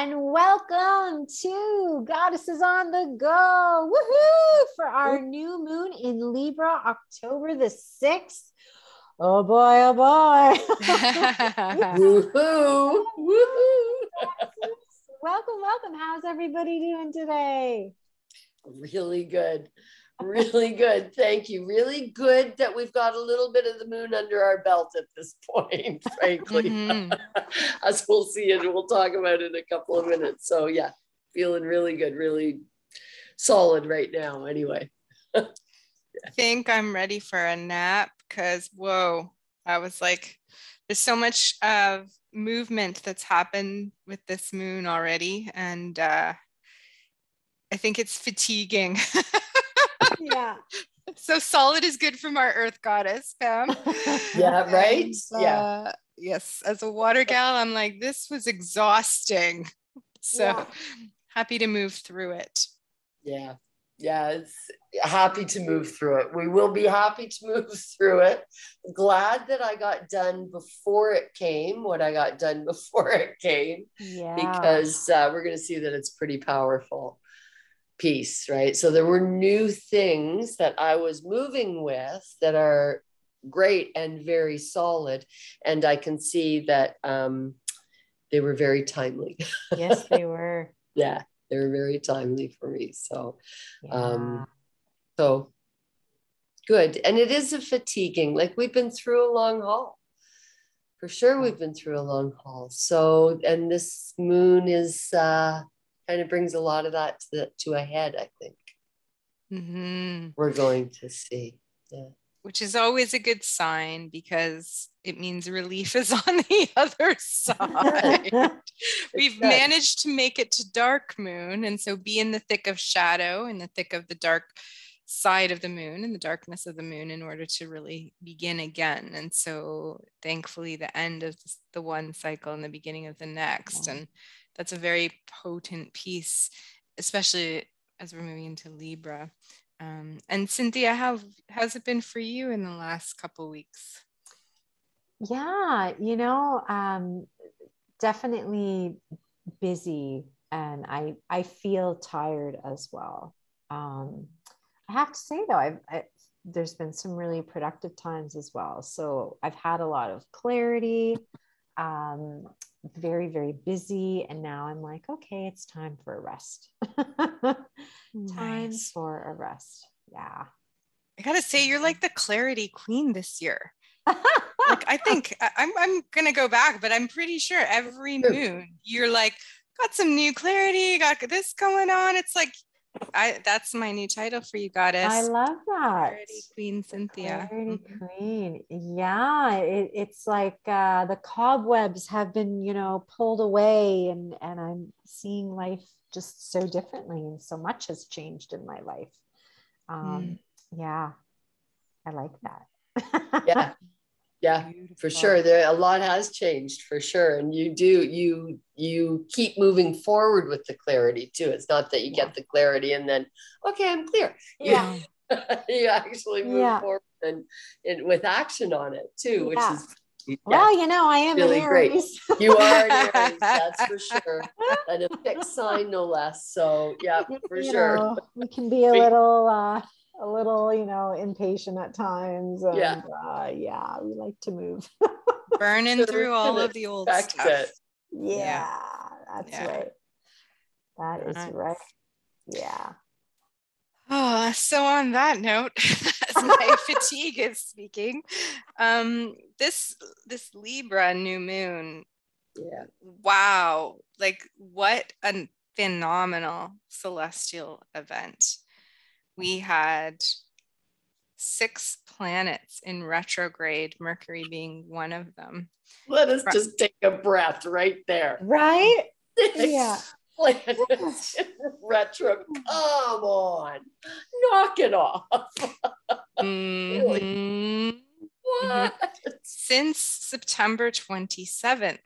and welcome to Goddesses on the Go. Woohoo! For our new moon in Libra, October the 6th. Oh boy, oh boy. Woohoo! Woohoo! welcome, welcome. How's everybody doing today? Really good. Really good. Thank you. Really good that we've got a little bit of the moon under our belt at this point, frankly. Mm-hmm. As we'll see and we'll talk about it in a couple of minutes. So, yeah, feeling really good, really solid right now, anyway. I think I'm ready for a nap because, whoa, I was like, there's so much of movement that's happened with this moon already. And uh, I think it's fatiguing. Yeah. So solid is good from our earth goddess, Pam. yeah, right? And, uh, yeah. Yes. As a water gal, I'm like, this was exhausting. So yeah. happy to move through it. Yeah. Yeah. It's happy to move through it. We will be happy to move through it. Glad that I got done before it came, what I got done before it came. Yeah. Because uh, we're going to see that it's pretty powerful piece, right? So there were new things that I was moving with that are great and very solid. And I can see that um, they were very timely. yes, they were. yeah, they were very timely for me. So, yeah. um, so good. And it is a fatiguing, like we've been through a long haul. For sure, we've been through a long haul. So, and this moon is uh, kind of brings a lot of that to, the, to a head, I think. Mm-hmm. We're going to see. Yeah. Which is always a good sign because it means relief is on the other side. We've managed to make it to dark moon. And so be in the thick of shadow, in the thick of the dark side of the moon and the darkness of the moon in order to really begin again. And so thankfully the end of the one cycle and the beginning of the next. And that's a very potent piece, especially as we're moving into Libra. Um, and Cynthia, how has it been for you in the last couple weeks? Yeah, you know, um, definitely busy, and I I feel tired as well. Um, I have to say though, I've I, there's been some really productive times as well. So I've had a lot of clarity. Um, very, very busy. And now I'm like, okay, it's time for a rest. nice. Time for a rest. Yeah. I gotta say, you're like the clarity queen this year. like I think I'm I'm gonna go back, but I'm pretty sure every moon you're like got some new clarity, got this going on. It's like I that's my new title for you, goddess. I love that. Clarity Queen Cynthia. Clarity mm-hmm. Queen. Yeah, it, it's like uh, the cobwebs have been, you know, pulled away, and and I'm seeing life just so differently, and so much has changed in my life. Um, mm. Yeah, I like that. yeah, yeah Beautiful. for sure there a lot has changed for sure and you do you you keep moving forward with the clarity too it's not that you yeah. get the clarity and then okay i'm clear yeah you, you actually move yeah. forward and, and with action on it too which yeah. is yeah, well, you know, I am really great. You are an Aries, that's for sure, and a fixed sign, no less. So, yeah, for you sure. Know, we can be a little uh, a little, you know, impatient at times. And, yeah. Uh, yeah, we like to move. Burning through all of the old stuff. It. Yeah, yeah, that's yeah. right. That is nice. right. Yeah. Oh, so on that note, as my fatigue is speaking, um, this this Libra new moon, yeah, wow, like what a phenomenal celestial event we had six planets in retrograde, Mercury being one of them. Let us just take a breath right there. Right? yeah. Planets retro. Come on. Knock it off. mm-hmm. What? Since September 27th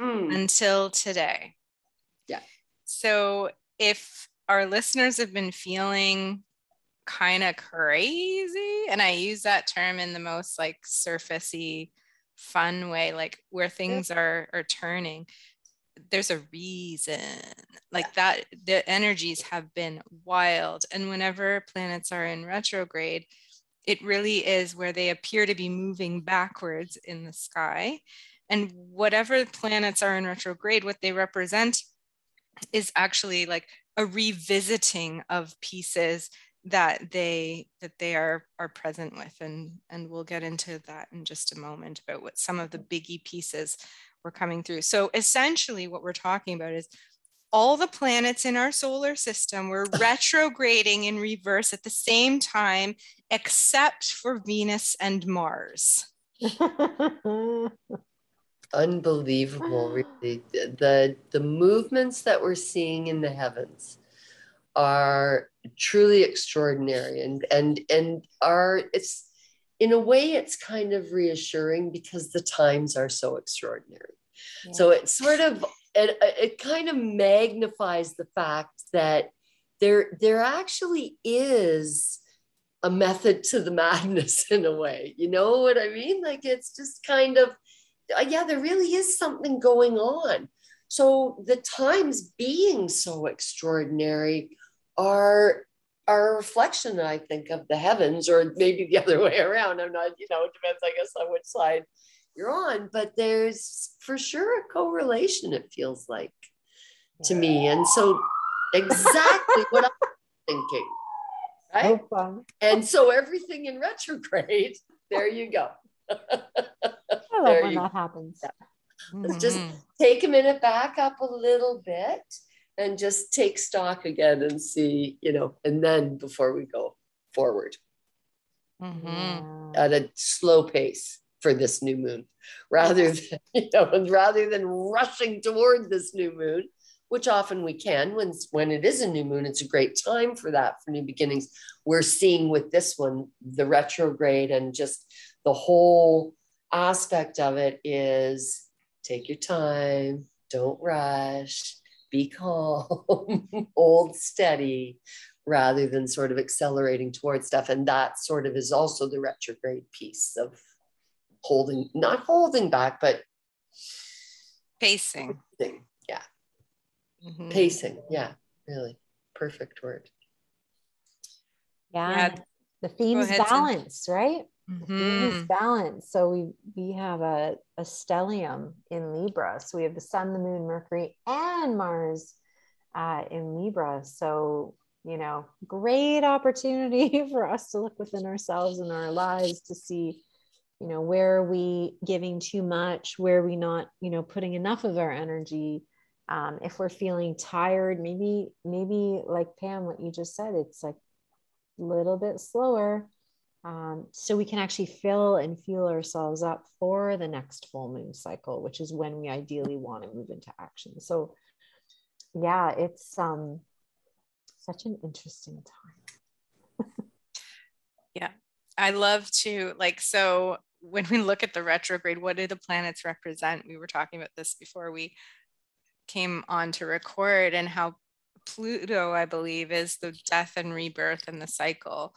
mm. until today. Yeah. So if our listeners have been feeling kind of crazy and i use that term in the most like surfacey fun way like where things are are turning. There's a reason. Like that the energies have been wild and whenever planets are in retrograde it really is where they appear to be moving backwards in the sky. And whatever planets are in retrograde what they represent is actually like a revisiting of pieces that they that they are are present with and and we'll get into that in just a moment about what some of the biggie pieces were coming through. So essentially what we're talking about is all the planets in our solar system were retrograding in reverse at the same time except for venus and mars unbelievable ah. really. The the movements that we're seeing in the heavens are truly extraordinary. And and and are it's in a way it's kind of reassuring because the times are so extraordinary. Yeah. so it sort of it, it kind of magnifies the fact that there there actually is a method to the madness in a way. You know what i mean? Like it's just kind of Uh, yeah there really is something going on so the times being so extraordinary are are a reflection, I think, of the heavens, or maybe the other way around. I'm not, you know, it depends, I guess, on which side you're on, but there's for sure a correlation, it feels like to me. And so exactly what I'm thinking. Right? Oh, so and so everything in retrograde, there you go. I love when that happens. Yeah. Let's just mm-hmm. take a minute, back up a little bit and just take stock again and see, you know, and then before we go forward mm-hmm. at a slow pace for this new moon, rather than, you know, rather than rushing toward this new moon, which often we can when, when it is a new moon, it's a great time for that, for new beginnings. We're seeing with this one, the retrograde and just the whole aspect of it is take your time, don't rush, be calm, hold steady, rather than sort of accelerating towards stuff. And that sort of is also the retrograde piece of holding, not holding back, but pacing. pacing. Yeah. Mm-hmm. Pacing. Yeah. Really. Perfect word. Yeah. yeah. The theme is balance, right? Mm-hmm. balance. So we we have a, a stellium in Libra. So we have the sun, the moon, Mercury, and Mars uh, in Libra. So you know, great opportunity for us to look within ourselves and our lives to see, you know, where are we giving too much, where are we not, you know, putting enough of our energy. Um, if we're feeling tired, maybe, maybe like Pam, what you just said, it's like a little bit slower um, so we can actually fill and fuel ourselves up for the next full moon cycle which is when we ideally want to move into action. So yeah it's um such an interesting time. Yeah i love to like so when we look at the retrograde what do the planets represent? We were talking about this before we came on to record and how pluto i believe is the death and rebirth and the cycle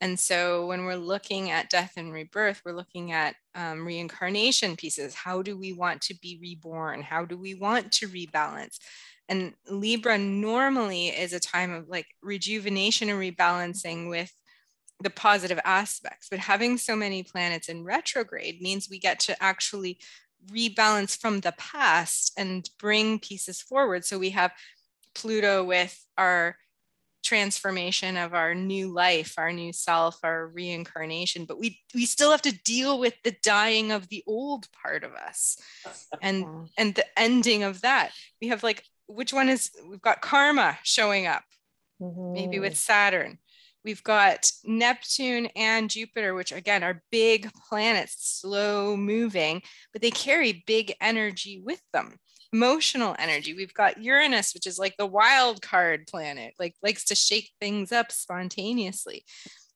and so when we're looking at death and rebirth, we're looking at um, reincarnation pieces. How do we want to be reborn? How do we want to rebalance? And Libra normally is a time of like rejuvenation and rebalancing with the positive aspects. But having so many planets in retrograde means we get to actually rebalance from the past and bring pieces forward. So we have Pluto with our transformation of our new life our new self our reincarnation but we we still have to deal with the dying of the old part of us and and the ending of that. We have like which one is we've got karma showing up mm-hmm. maybe with saturn we've got neptune and jupiter which again are big planets slow moving but they carry big energy with them emotional energy. We've got Uranus, which is like the wild card planet, like likes to shake things up spontaneously.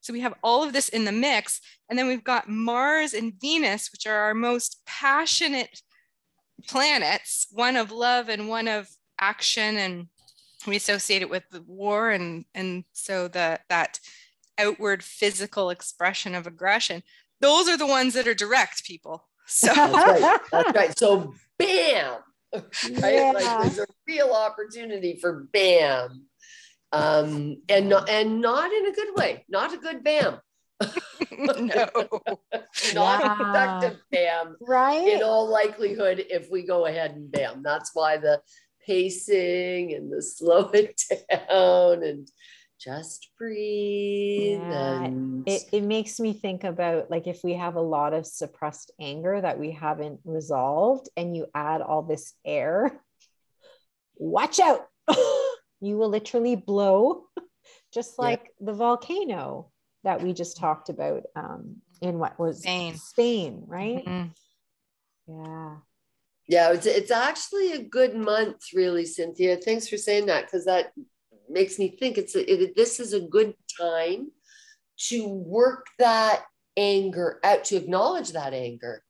So we have all of this in the mix. And then we've got Mars and Venus, which are our most passionate planets, one of love and one of action. And we associate it with the war. And, and so the, that outward physical expression of aggression, those are the ones that are direct people. So that's right. That's right. So bam, right? Yeah. Like there's a real opportunity for bam. Um, and not and not in a good way, not a good bam. no, not yeah. productive bam. Right. In all likelihood, if we go ahead and bam, that's why the pacing and the slow it down and just breathe yeah, and it, it makes me think about like if we have a lot of suppressed anger that we haven't resolved and you add all this air watch out you will literally blow just like yeah. the volcano that we just talked about um, in what was Spain, Spain right? Mm-hmm. Yeah. Yeah, it's, it's actually a good month, really, Cynthia. Thanks for saying that because that makes me think it's a, it, this is a good time to work that anger out, to acknowledge that anger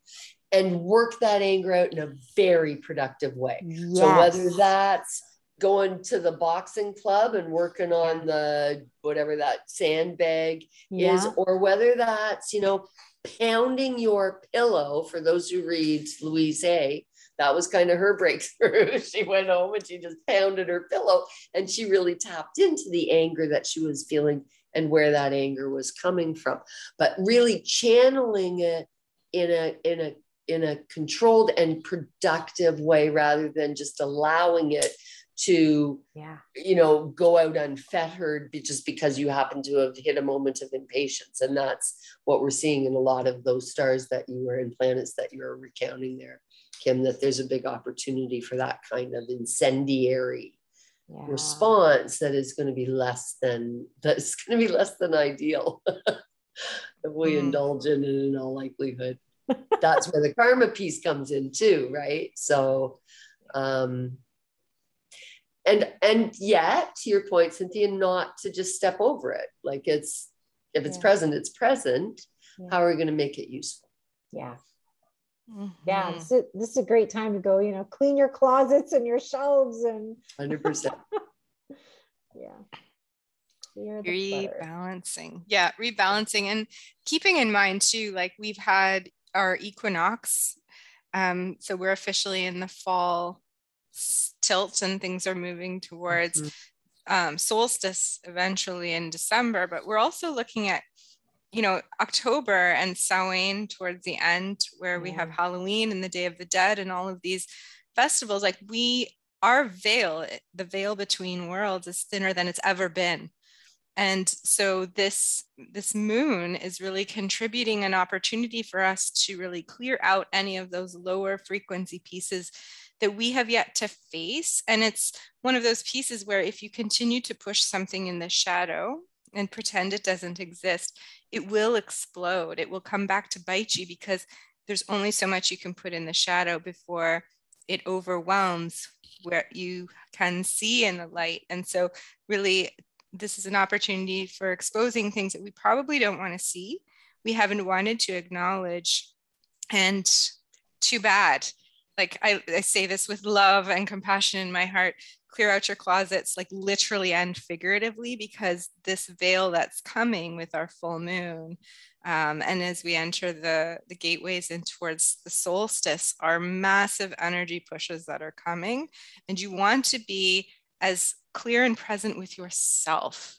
and work that anger out in a very productive way. Yes. So whether that's going to the boxing club and working on the whatever that sandbag yeah. is, or whether that's, you know, pounding your pillow for those who read Louise Hay that was kind of her breakthrough. she went home and she just pounded her pillow and she really tapped into the anger that she was feeling and where that anger was coming from. But really channeling it in a in a in a controlled and productive way rather than just allowing it to yeah you know go out unfettered just because you happen to have hit a moment of impatience and that's what we're seeing in a lot of those stars that you were in planets that you're recounting there Kim, that there's a big opportunity for that kind of incendiary yeah. response that is going to be less than that's going to be less than ideal if we mm. indulge in it in all likelihood. that's where the karma piece comes in too, right? So um and and yet to your point, Cynthia, not to just step over it. Like it's if it's yeah. present, it's present. Yeah. How are we going to make it useful? Yeah. Mm-hmm. Yeah, this is, this is a great time to go, you know, clean your closets and your shelves and 100%. yeah. Rebalancing. Yeah, rebalancing and keeping in mind too, like we've had our equinox. Um, so we're officially in the fall tilt and things are moving towards mm-hmm. um, solstice eventually in December, but we're also looking at you know, October and Samhain towards the end, where we have Halloween and the Day of the Dead and all of these festivals, like we, our veil, the veil between worlds is thinner than it's ever been. And so this, this moon is really contributing an opportunity for us to really clear out any of those lower frequency pieces that we have yet to face. And it's one of those pieces where if you continue to push something in the shadow, and pretend it doesn't exist, it will explode. It will come back to bite you because there's only so much you can put in the shadow before it overwhelms where you can see in the light. And so, really, this is an opportunity for exposing things that we probably don't want to see, we haven't wanted to acknowledge. And too bad. Like I, I say this with love and compassion in my heart clear out your closets, like literally and figuratively, because this veil that's coming with our full moon. Um, and as we enter the, the gateways and towards the solstice, are massive energy pushes that are coming. And you want to be as clear and present with yourself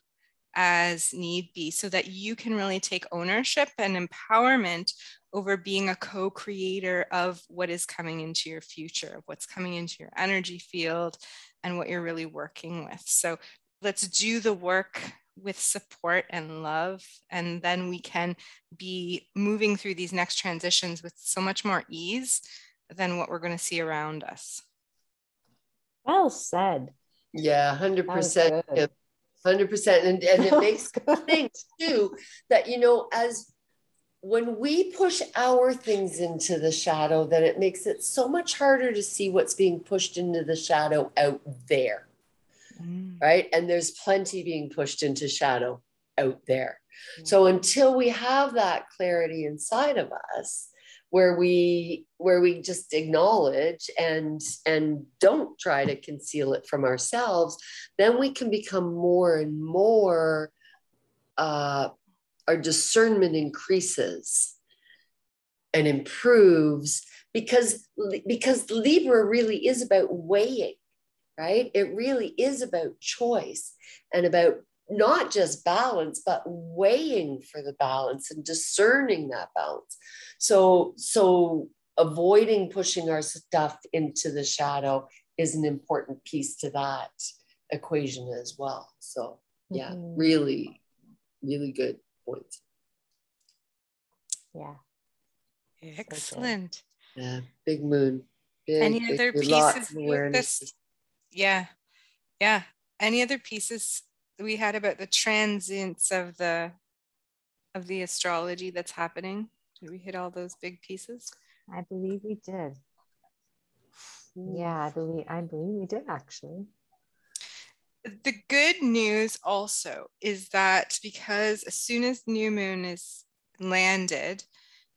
as need be so that you can really take ownership and empowerment over being a co-creator of what is coming into your future of what's coming into your energy field and what you're really working with. So let's do the work with support and love. And then we can be moving through these next transitions with so much more ease than what we're going to see around us. Well said. Yeah, 100%. 100%. And, and it makes think too that, you know, as when we push our things into the shadow, then it makes it so much harder to see what's being pushed into the shadow out there. Mm. Right. And there's plenty being pushed into shadow out there. So until we have that clarity inside of us, where we where we just acknowledge and and don't try to conceal it from ourselves then we can become more and more uh, our discernment increases and improves because because libra really is about weighing right? It really is about choice and about not just balance but weighing for the balance and discerning that balance. So so avoiding pushing our stuff into the shadow is an important piece to that equation as well. So yeah mm-hmm. really really good point yeah. Excellent. Yeah big moon. Big, any big, other pieces with this yeah yeah. Any other pieces we had about the transients of the of the astrology that's happening. Did we hit all those big pieces? I believe we did. Yeah i believe i believe we did actually. The good news also is that because as soon as new moon is landed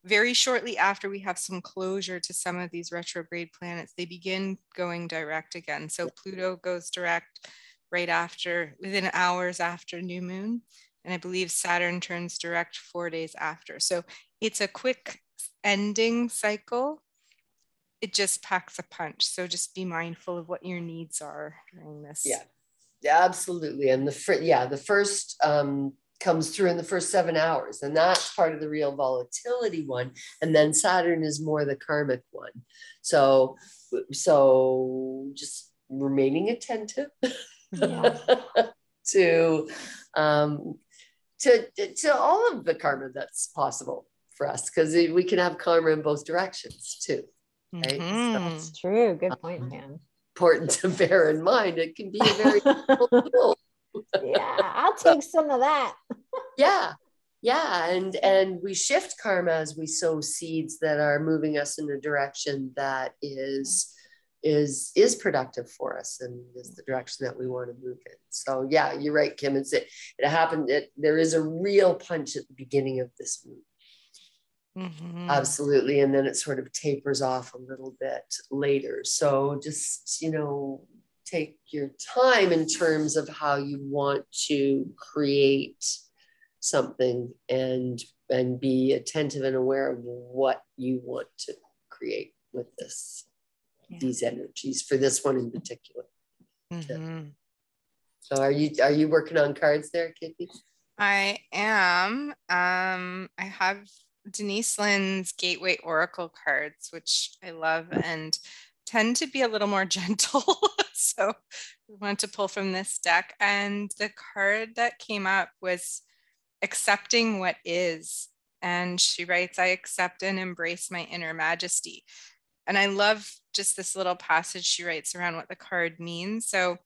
very shortly after we have some closure to some of these retrograde planets they begin going direct again. So pluto goes direct right after, within hours after new moon. And I believe Saturn turns direct four days after. So it's a quick ending cycle. It just packs a punch. So just be mindful of what your needs are during this. Yeah, yeah absolutely. And the fr- yeah, the first um, comes through in the first seven hours, and that's part of the real volatility one. And then Saturn is more the karmic one. So, so just remaining attentive yeah. to um, to to all of the karma that's possible for us because we can have karma in both directions too. Right? Mm-hmm. So, that's true. Good point, man. Um, important to bear in mind. It can be a very yeah, I'll take some of that. yeah, yeah, and and we shift karma as we sow seeds that are moving us in a direction that is is is productive for us and is the direction that we want to move in. So yeah, you're right, Kim. It's it, it happened. It, there is a real punch at the beginning of this move. Mm-hmm. Absolutely. And then it sort of tapers off a little bit later. So just, you know, take your time in terms of how you want to create something and and be attentive and aware of what you want to create with this yeah. these energies for this one in particular. Mm-hmm. So are you are you working on cards there, Kitty? I am. Um, I have Denise Linn's Gateway Oracle cards, which I love and tend to be a little more gentle. so we want to pull from this deck. And the card that came up was accepting what is. And she writes, I accept and embrace my inner majesty and I love just this little passage she writes around what the card means. So,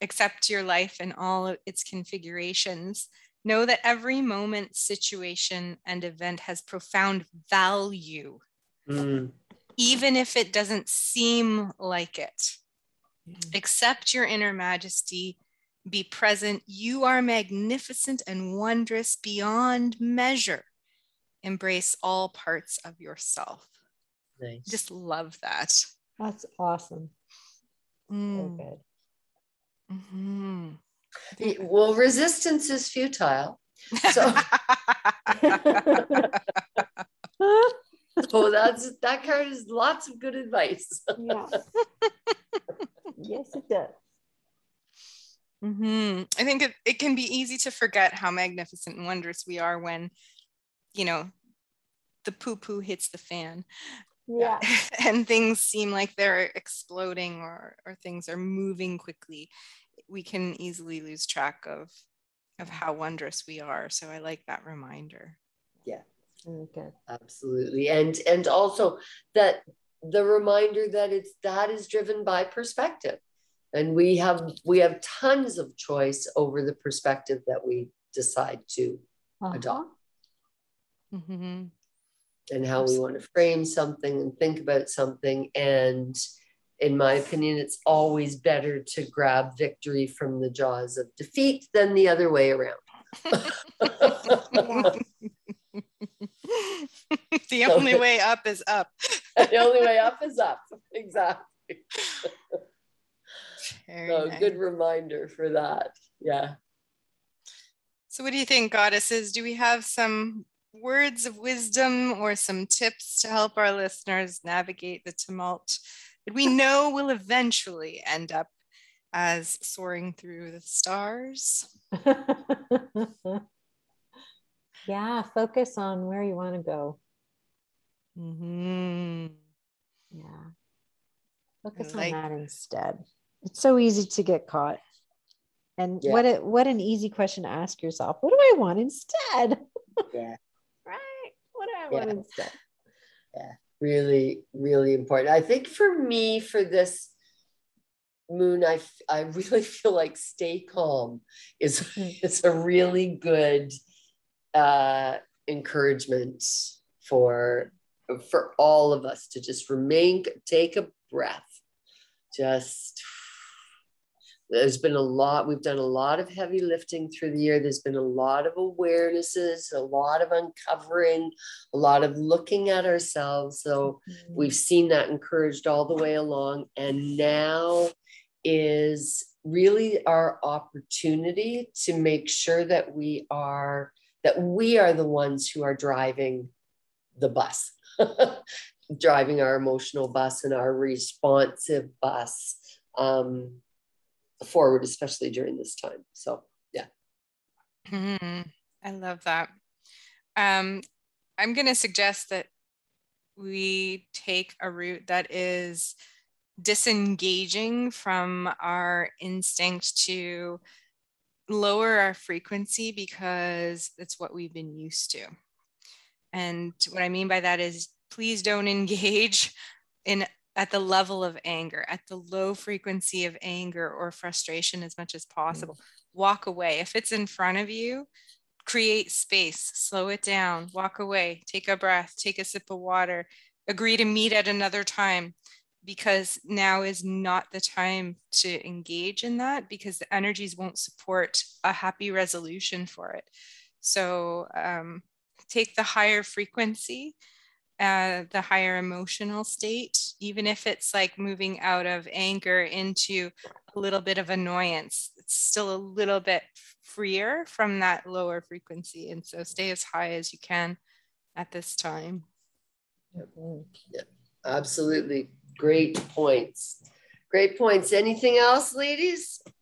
accept your life in all of its configurations. Know that every moment, situation, and event has profound value, mm. even if it doesn't seem like it. Mm. Accept your inner majesty. Be present. You are magnificent and wondrous beyond measure. Embrace all parts of yourself. Nice. Just love that. That's awesome. Mm. So good. Mm-hmm. Well, resistance is futile. So, so that's that card is lots of good advice. yeah. yes, it does. Mm-hmm. I think it, it can be easy to forget how magnificent and wondrous we are when, you know, the poo poo hits the fan yeah. And things seem like they're exploding or or things are moving quickly we can easily lose track of of how wondrous we are. So i like that reminder. Yeah. Okay absolutely. And and also that the reminder that it's that is driven by perspective. And we have we have tons of choice over the perspective that we decide to uh-huh. adopt. Mm-hmm and how we want to frame something and think about something. And in my opinion, it's always better to grab victory from the jaws of defeat than the other way around. the only way up is up. the only way up is up. Exactly. so nice. good reminder for that. Yeah. So what do you think, goddesses? Do we have some words of wisdom or some tips to help our listeners navigate the tumult that we know will eventually end up as soaring through the stars? yeah, focus on where you want to go. Mm-hmm. Yeah. Focus like- on that instead. It's so easy to get caught. And yeah. what a, what an easy question to ask yourself. What do I want instead? Yeah. I yeah. instead? Yeah. Really, really important. I think for me, for this moon, I, I really feel like stay calm is mm. it's a really good uh, encouragement for for all of us to just remain, take a breath, just there's been a lot we've done a lot of heavy lifting through the year. There's been a lot of awarenesses a lot of uncovering a lot of looking at ourselves. So mm-hmm. we've seen that encouraged all the way along. And now is really our opportunity to make sure that we are that we are the ones who are driving the bus driving our emotional bus and our responsive bus. Um, forward, especially during this time. So, yeah. Mm-hmm. I love that. Um, I'm going to suggest that we take a route that is disengaging from our instinct to lower our frequency because it's what we've been used to. And what I mean by that is please don't engage in at the level of anger, at the low frequency of anger or frustration as much as possible. Mm. Walk away. If it's in front of you, create space, slow it down, walk away, take a breath, take a sip of water, agree to meet at another time because now is not the time to engage in that because the energies won't support a happy resolution for it. So um, take the higher frequency uh, the higher emotional state, even if it's like moving out of anger into a little bit of annoyance, it's still a little bit freer from that lower frequency. And so stay as high as you can at this time. Yeah, absolutely. Great points. Great points. Anything else, ladies? I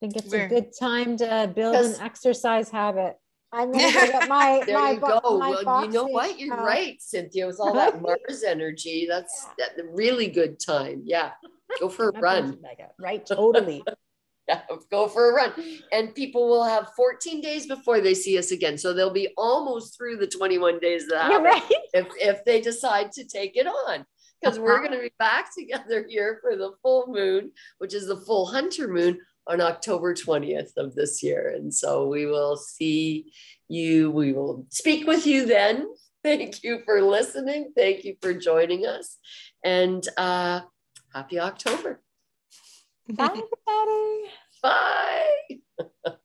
think it's Where? a good time to build an exercise habit. I'm gonna get my there my, you go. My well, you know what? You're uh, right, Cynthia. With all that Mars energy, that's yeah. that really good time. Yeah, go for a run. Right, totally. yeah, go for a run. And people will have 14 days before they see us again, so they'll be almost through the 21 days that right. if if they decide to take it on. Because we're uh-huh. going to be back together here for the full moon, which is the full hunter moon on October 20th of this year. And so we will see you, we will speak with you then. Thank you for listening. Thank you for joining us. And uh, happy October. Bye, everybody. Bye.